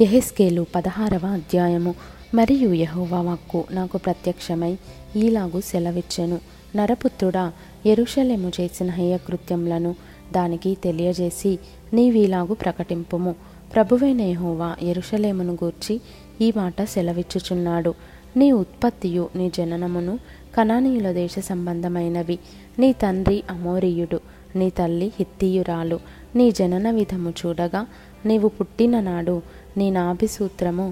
ఎహెస్కేలు పదహారవ అధ్యాయము. మరియు యహోవా వాక్కు నాకు ప్రత్యక్షమై ఈలాగు సెలవిచ్చెను. నరపుత్రుడా ఎరుషలేము చేసిన హేయకృత్యములను దానికి తెలియజేసి నీవీలాగు ప్రకటింపుము. ప్రభువైన యహోవా ఎరుషలేమును గూర్చి ఈ మాట సెలవిచ్చుచున్నాడు. నీ ఉత్పత్తియు నీ జననమును కనానీయుల దేశ సంబంధమైనవి. నీ తండ్రి అమోరీయుడు నీ తల్లి హిత్తీయురాలు. నీ జనన విధము చూడగా నీవు పుట్టిన నాడు నీ నాభిసూత్రము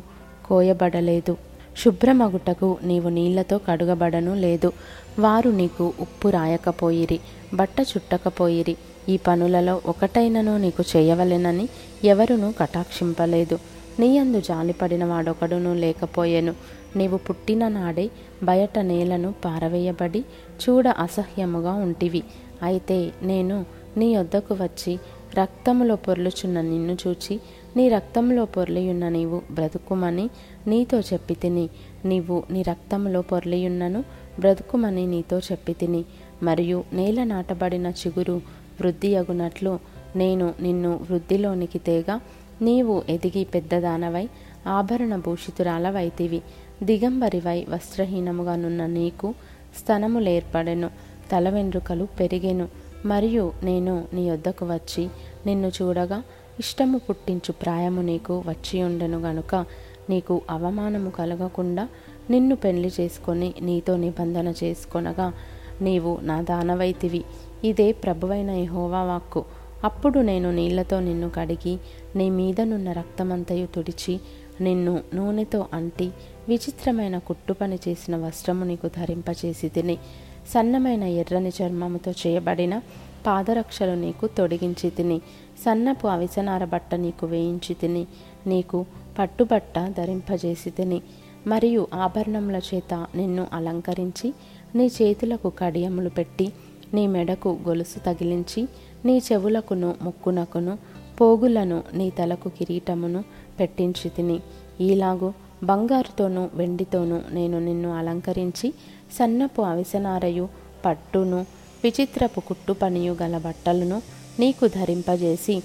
కోయబడలేదు. శుభ్రమగుటకు నీవు నీళ్ళతో కడుగబడను లేదు. వారు నీకు ఉప్పు రాయకపోయిరి బట్ట చుట్టకపోయిరి. ఈ పనులలో ఒకటైనను నీకు చేయవలెనని ఎవరునూ కటాక్షింపలేదు. నీయందు జాలిపడిన వాడొకడును లేకపోయెను. నీవు పుట్టిన నాడే బయట నేలను పారవేయబడి చూడ అసహ్యముగా ఉంటివి. అయితే నేను నీ వద్దకు వచ్చి రక్తములో పొర్లుచున్న నిన్ను చూచి నీ రక్తంలో పొర్లియున్న నీవు బ్రతుకుమని నీతో చెప్పి తిని. నీవు నీ రక్తంలో పొర్లియున్నను బ్రతుకుమని నీతో చెప్పి తిని. మరియు నేల నాటబడిన చిగురు వృద్ధి అగునట్లు నేను నిన్ను వృద్ధిలోనికి తేగా. నీవు ఎదిగి పెద్దదానవై ఆభరణ భూషితురాలవైతివి. దిగంబరివై వస్త్రహీనముగానున్న నీకు స్తనములేర్పడెను తల వెండ్రుకలు పెరిగెను. మరియు నేను నీ యొద్దకు వచ్చి నిన్ను చూడగా ఇష్టము పుట్టించు ప్రాయము నీకు వచ్చి ఉండెను గనుక నీకు అవమానము కలగకుండా నిన్ను పెళ్ళి చేసుకొని నీతో నిబంధన చేసుకొనగా నీవు నా దానవైతివి. ఇదే ప్రభువైన యెహోవా వాక్కు. అప్పుడు నేను నీళ్ళతో నిన్ను కడిగి నీ మీదనున్న రక్తమంతయు తుడిచి నిన్ను నూనెతో అంటి విచిత్రమైన కుట్టుపని చేసిన వస్త్రము నీకు ధరింపచేసి తిని సన్నమైన ఎర్రని చర్మముతో చేయబడిన పాదరక్షలు నీకు తొడిగించి తిని సన్నపు అవిసనార బట్ట నీకు వేయించి తిని నీకు పట్టుబట్ట ధరింపజేసి తిని మరియు ఆభరణముల చేత నిన్ను అలంకరించి నీ చేతులకు కడియములు పెట్టి నీ మెడకు గొలుసు తగిలించి నీ చెవులకును ముక్కునకును పోగులను నీ తలకు కిరీటమును పెట్టించి తిని ఈలాగు బంగారుతోనూ వెండితోనూ నేను నిన్ను అలంకరించి సన్నపు అవిసనారయు పట్టును విచిత్రపు కుట్టు పనియు గల బట్టలను నీకు ధరింపజేసి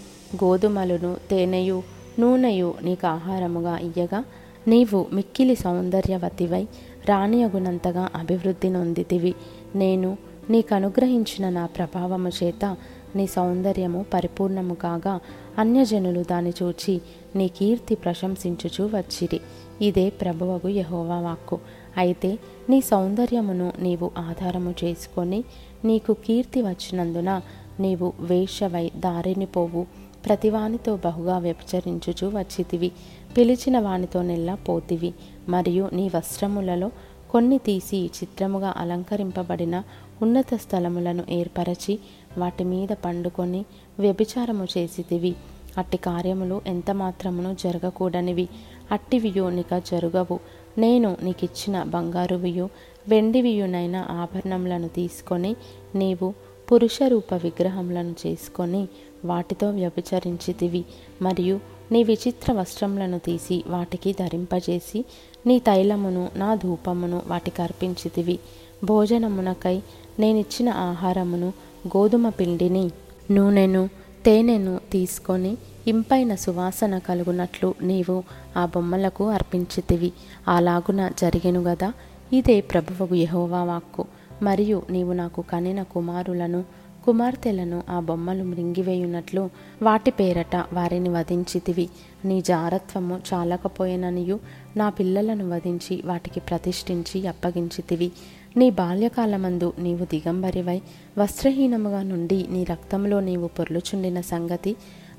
గోధుమలను తేనెయు నూనెయు నీకు ఆహారముగా ఇయ్యగా నీవు మిక్కిలి సౌందర్యవతివై రాణియగునంతగా అభివృద్ధి నొందితివి. నేను నీకు అనుగ్రహించిన నా ప్రభావము చేత నీ సౌందర్యము పరిపూర్ణము కాగా అన్యజనులు దాని చూచి నీ కీర్తి ప్రశంసించుచూ వచ్చిరి. ఇదే ప్రభువగు యహోవా వాక్కు. అయితే నీ సౌందర్యమును నీవు ఆధారము చేసుకొని నీకు కీర్తి వచ్చినందున నీవు వేషవై దారిని పోవు. ప్రతివానితో బహుగా వ్యభిచరించుచు వచ్చితివి. పిలిచిన వానితో నెల్లా పోతివి. మరియు నీ వస్త్రములలో కొన్ని తీసి చిత్రముగా అలంకరింపబడిన ఉన్నత స్థలములను ఏర్పరచి వాటి మీద పండుకొని వ్యభిచారము చేసితివి. అట్టి కార్యములు ఎంత మాత్రమును జరగకూడనివి. అట్టివియో నిక జరుగవు. నేను నీకిచ్చిన బంగారువియు వెండివియునైన ఆభరణములను తీసుకొని నీవు పురుషరూప విగ్రహములను చేసుకొని వాటితో వ్యభిచరించితివి మరియు నీ విచిత్ర వస్త్రములను తీసి వాటికి ధరింపజేసి నీ తైలమును నా ధూపమును వాటికి అర్పించితివి. భోజనమునకై నేనిచ్చిన ఆహారమును గోధుమ పిండిని నూనెను తేనెను తీసుకొని ఇంపైన సువాసన కలుగునట్లు నీవు ఆ బొమ్మలకు అర్పించితివి. అలాగున జరిగెను గదా ఇదే ప్రభువగు యహోవా వాక్కు. మరియు నీవు నాకు కనిన కుమారులను కుమార్తెలను ఆ బొమ్మలు మృంగివేయునట్లు వాటి పేరట వారిని వధించితివి. నీ జారత్వము చాలకపోయేననియు నా పిల్లలను వధించి వాటికి ప్రతిష్ఠించి అప్పగించితివి. నీ బాల్యకాలమందు నీవు దిగంబరివై వస్త్రహీనముగా నుండి నీ రక్తంలో నీవు పొర్లుచుండిన సంగతి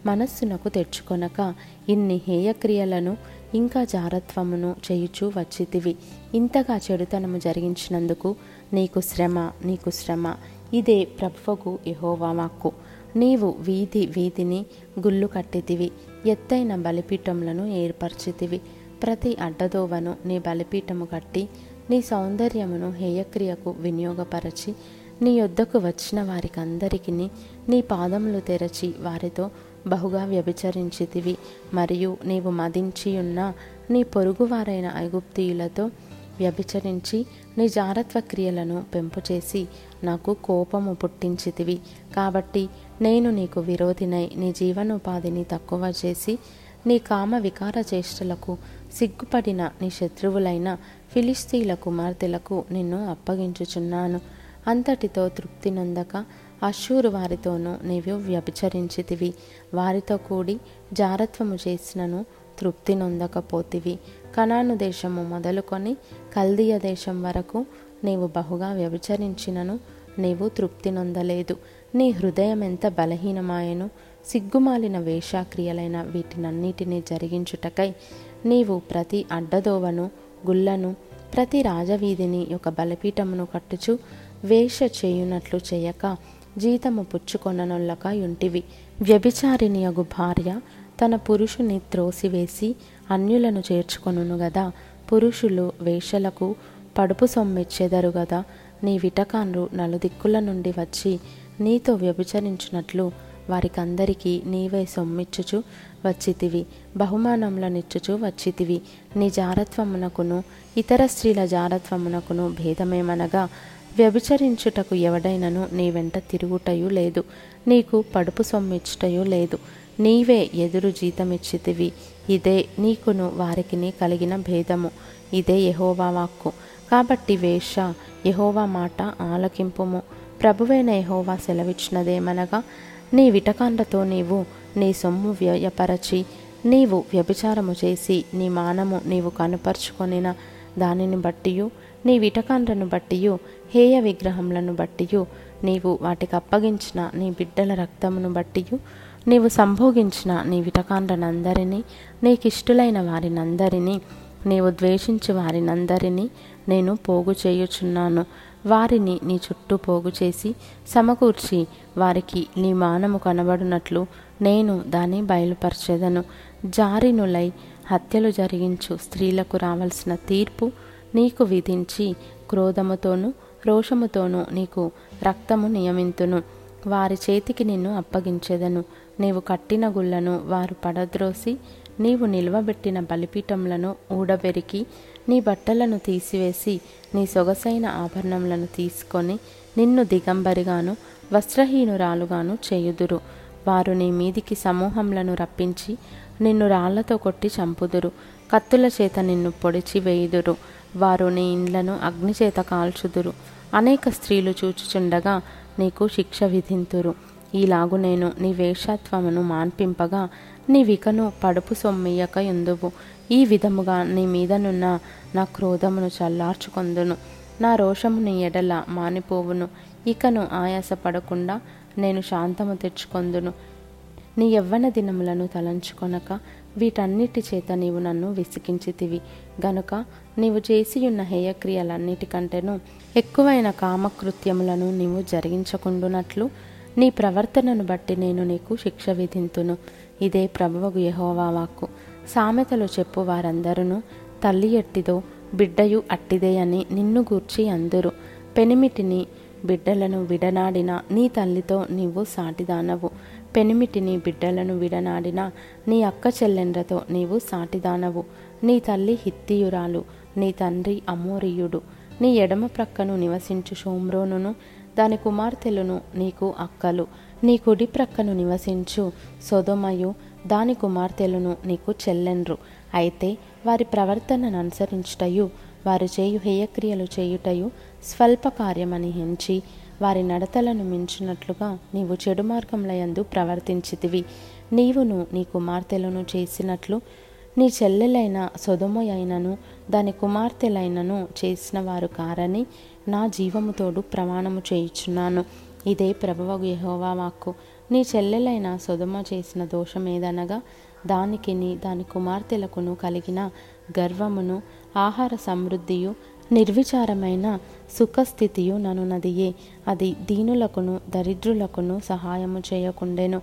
మనస్సునకు తెచ్చుకొనక ఇన్ని హేయక్రియలను ఇంకా జారత్వమును చేయుచూ వచ్చితివి. ఇంతగా చెడుతనము జరిగించినందుకు నీకు శ్రమ నీకు శ్రమ. ఇదే ప్రభువుకు యహోవామాక్కు నీవు వీధి వీధిని గుళ్ళు కట్టితివి. ఎత్తైన బలిపీఠములను ఏర్పరిచితివి. ప్రతి అడ్డదోవను నీ బలిపీఠము కట్టి నీ సౌందర్యమును హేయక్రియకు వినియోగపరచి నీ యొద్దకు వచ్చిన వారికందరికీ నీ పాదములు తెరచి వారితో బహుగా వ్యభిచరించితివి. మరియు నీవు మదించియున్న నీ పొరుగువారైన ఐగుప్తీయులతో వ్యభిచరించి నీ జారత్వ క్రియలను పెంపు చేసి నాకు కోపము పుట్టించితివి. కాబట్టి నేను నీకు విరోధినై నీ జీవనోపాధిని తక్కువ చేసి నీ కామ వికార చేష్టలకు సిగ్గుపడిన నీ శత్రువులైన ఫిలిస్తీల కుమార్తెలకు నిన్ను అప్పగించుచున్నాను. అంతటితో తృప్తి నొందక అశూరు వారితోనూ నీవు వ్యభిచరించితివి. వారితో కూడి జారత్వము చేసినను తృప్తి నొందకపోతివి. కనాను దేశము మొదలుకొని కల్దీయ దేశం వరకు నీవు బహుగా వ్యభిచరించినను నీవు తృప్తి నొందలేదు. నీ హృదయం ఎంత బలహీనమాయను సిగ్గుమాలిన వేషాక్రియలైన వీటినన్నిటినీ జరిగించుటకై నీవు ప్రతి అడ్డదోవను గుళ్ళను ప్రతి రాజవీధిని ఒక బలపీఠమును కట్టుచు వేష చేయునట్లు చేయక జీతము పుచ్చుకొననొల్లక యుంటివి. వ్యభిచారిణియగు భార్య తన పురుషుని త్రోసివేసి అన్యులను చేర్చుకొనును గదా. పురుషులు వేషలకు పడుపు సొమ్మిచ్చెదరు గదా. నీ విటకాన్లు నలుదిక్కుల నుండి వచ్చి నీతో వ్యభిచరించినట్లు వారికందరికీ నీవే సొమ్మిచ్చుచు వచ్చితివి. బహుమానములనిచ్చుచు వచ్చితివి. నీ జారత్వమునకును ఇతర స్త్రీల జారత్వమునకును భేదమేమనగా వ్యభిచరించుటకు ఎవడైనను నీ వెంట తిరుగుటయు లేదు నీకు పడుపు సొమ్మిచ్చుటయు లేదు. నీవే ఎదురు జీతమిచ్చితివి ఇదే నీకును వారికిని కలిగిన భేదము ఇదే యహోవా వాక్కు. కాబట్టి వేష యహోవా మాట ఆలకింపుము. ప్రభువైన యహోవా సెలవిచ్చినదేమనగా నీ విటకాండతో నీవు నీ సొమ్ము వ్యయపరచి నీవు వ్యభిచారము చేసి నీ మానము నీవు కనుపరుచుకొనిన దానిని బట్టియు నీ విటకాండ్రను బట్టియు హేయ విగ్రహములను బట్టియు నీవు వాటికి అప్పగించిన నీ బిడ్డల రక్తమును బట్టియు నీవు సంభోగించిన నీ విటకాండ్రనందరినీ నీకిష్టులైన వారినందరినీ నీవు ద్వేషించు వారినందరినీ నేను పోగు చేయుచున్నాను. వారిని నీ చుట్టూ పోగు చేసి సమకూర్చి వారికి నీ మానము కనబడినట్లు నేను దాన్ని బయలుపరచెదను. జారినులై హత్యలు జరిగించు స్త్రీలకు రావాల్సిన తీర్పు నీకు విధించి క్రోధముతోనూ రోషముతోనూ నీకు రక్తము నియమింతును. వారి చేతికి నిన్ను అప్పగించెదను. నీవు కట్టిన గుళ్ళను వారు పడద్రోసి నీవు నిల్వబెట్టిన బలిపీఠములను ఊడబెరికి నీ బట్టలను తీసివేసి నీ సొగసైన ఆభరణములను తీసుకొని నిన్ను దిగంబరిగాను వస్త్రహీనురాలుగాను చేయుదురు. వారు నీ మీదికి సమూహములను రప్పించి నిన్ను రాళ్ళతో కొట్టి చంపుదురు. కత్తుల చేత నిన్ను పొడిచి వేయుదురు. వారు నీ ఇండ్లను అగ్నిచేత కాల్చుదురు. అనేక స్త్రీలు చూచుచుండగా నీకు శిక్ష విధింతురు. ఈలాగు నేను నీ వేషత్వమును మాన్పింపగా నీ వికను పడుపు సొమ్మియక ఎందువు. ఈ విధముగా నీ మీదనున్న నా క్రోధమును చల్లార్చుకొందును. నా రోషము నీ ఎడల మానిపోవును. ఇకను ఆయాసపడకుండా నేను శాంతము తెచ్చుకొందును. నీ యవ్వన దినములను తలంచుకొనక వీటన్నిటి చేత నీవు నన్ను విసికించితివి. గనుక నీవు చేసియున్న హేయక్రియలన్నిటికంటేను ఎక్కువైన కామకృత్యములను నీవు జరిగించకుండునట్లు నీ ప్రవర్తనను బట్టి నేను నీకు శిక్ష విధింతును. ఇదే ప్రభువగు యహోవా వాక్కు. సామెతలు చెప్పు వారందరూ తల్లి ఎట్టిదో బిడ్డయు అట్టిదే అని నిన్ను గూర్చి అందరు. పెనిమిటిని బిడ్డలను విడనాడిన నీ తల్లితో నీవు సాటిదానవు. పెనిమిటిని బిడ్డలను విడనాడిన నీ అక్క చెల్లెండ్రతో నీవు సాటిదానవు. నీ తల్లి హిత్తియురాలు నీ తండ్రి అమోరియుడు. నీ ఎడమ ప్రక్కను నివసించు షోమ్రోనును దాని కుమార్తెలను నీకు అక్కలు. నీ కుడి ప్రక్కను నివసించు సొదొమయు దాని కుమార్తెలను నీకు చెల్లెండ్రు. అయితే వారి ప్రవర్తనను అనుసరించుటయు వారు చేయు హేయక్రియలు చేయుటయు స్వల్ప కార్యమని హెంచి వారి నడతలను మించినట్లుగా నీవు చెడు మార్గములయందు ప్రవర్తించితివి. నీవును నీ కుమార్తెలను చేసినట్లు నీ చెల్లెలైన సొదమయైనను దాని కుమార్తెలైనను చేసిన వారు కారని నా జీవముతోడు ప్రమాణము చేయుచున్నాను. ఇదే ప్రభువగు యహోవా వాక్కు. నీ చెల్లెలైన సొదమ చేసిన దోషమేదనగా దానికిని దాని కుమార్తెలకును కలిగిన గర్వమును ఆహార సమృద్ధియు నిర్విచారమైన సుఖస్థితియు ననునదియే. అది దీనులకును దరిద్రులకును సహాయము చేయకుండెను.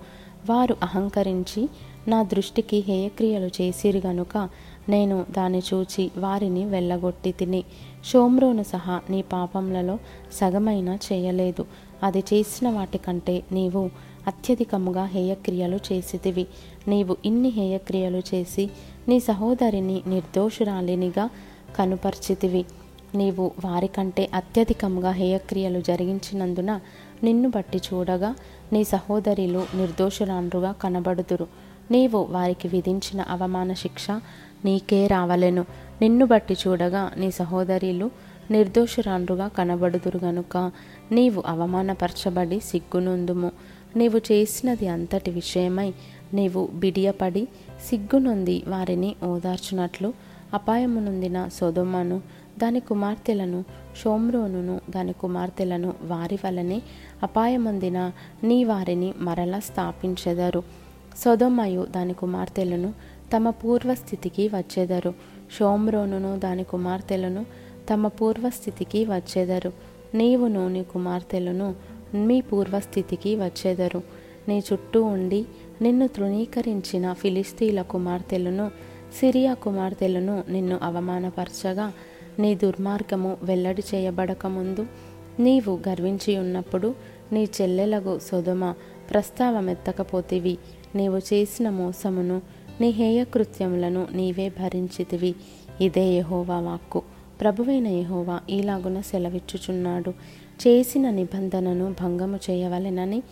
వారు అహంకరించి నా దృష్టికి హేయక్రియలు చేసిరు గనుక నేను దాన్ని చూచి వారిని వెళ్ళగొట్టి తిని. షోమ్రోను సహా నీ పాపములలో సగమైన చేయలేదు. అది చేసిన వాటికంటే నీవు అత్యధికముగా హేయక్రియలు చేసితివి. నీవు ఇన్ని హేయక్రియలు చేసి నీ సహోదరిని నిర్దోషురాలినిగా కనుపర్చితివి. నీవు వారికంటే అత్యధికంగా హేయక్రియలు జరిగించినందున నిన్ను బట్టి చూడగా నీ సహోదరులు నిర్దోషురాండ్రుగా కనబడుదురు. నీవు వారికి విధించిన అవమాన శిక్ష నీకే రావలెను. నిన్ను బట్టి చూడగా నీ సహోదరులు నిర్దోషురాండ్రుగా కనబడుదురు గనుక నీవు అవమానపరచబడి సిగ్గునుందుము. నీవు చేసినది అంతటి విషయమై నీవు బిడియపడి సిగ్గునొంది వారిని ఓదార్చునట్లు అపాయమునుందిన సోదమ్మను దాని కుమార్తెలను షోమ్రోనును దాని కుమార్తెలను వారి వలనే అపాయమందిన నీ వారిని మరలా స్థాపించెదరు. సొదొమ్మయు దాని కుమార్తెలను తమ పూర్వస్థితికి వచ్చేదరు. షోమ్రోనును దాని కుమార్తెలను తమ పూర్వస్థితికి వచ్చేదరు. నీవును నీ కుమార్తెలను మీ పూర్వస్థితికి వచ్చేదరు. నీ చుట్టూ ఉండి నిన్ను తృణీకరించిన ఫిలిస్తీన్ల కుమార్తెలను సిరియా కుమార్తెలను నిన్ను అవమానపరచగా నీ దుర్మార్గము వెల్లడి చేయబడకముందు నీవు గర్వించి ఉన్నప్పుడు నీ చెల్లెలగు సొదమ ప్రస్తావమెత్తకపోతివి నీవు చేసిన మోసమును నీ హేయకృత్యములను నీవే భరించితివి. ఇదే యహోవా వాక్కు. ప్రభువైన యహోవా ఈలాగున సెలవిచ్చుచున్నాడు. చేసిన నిబంధనను భంగము చేయవలెనని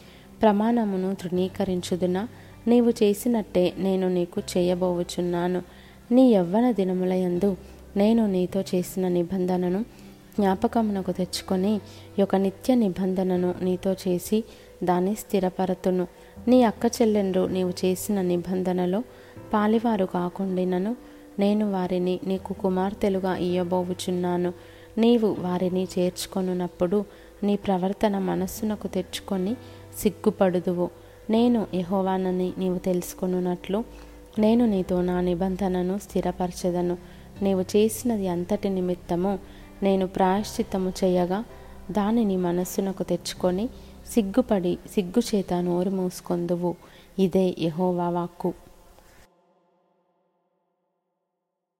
ప్రమాణమును తృణీకరించుదున? నీవు చేసినట్టే నేను నీకు చేయబోవుచున్నాను. నీ యవ్వన దినములయందు నేను నీతో చేసిన నిబంధనను జ్ఞాపకమునకు తెచ్చుకొని ఒక నిత్య నిబంధనను నీతో చేసి దాన్ని స్థిరపరతును. నీ అక్క చెల్లెండ్రు నీవు చేసిన నిబంధనలో పాలివారు కాకుండినను నేను వారిని నీకు కుమార్తెలుగా ఇయ్యబోవుచున్నాను. నీవు వారిని చేర్చుకొనున్నప్పుడు నీ ప్రవర్తన మనస్సునకు తెచ్చుకొని సిగ్గుపడుదువు. నేను యహోవానని నీవు తెలుసుకొనున్నట్లు నేను నీతో నా నిబంధనను స్థిరపరచదను. నీవు చేసినది అంతటి నిమిత్తము నేను ప్రాయశ్చిత్తము చేయగా దానిని మనస్సునకు తెచ్చుకొని సిగ్గుపడి సిగ్గుచేత నోరు మూసుకొందువు. ఇదే యహోవా వాక్కు.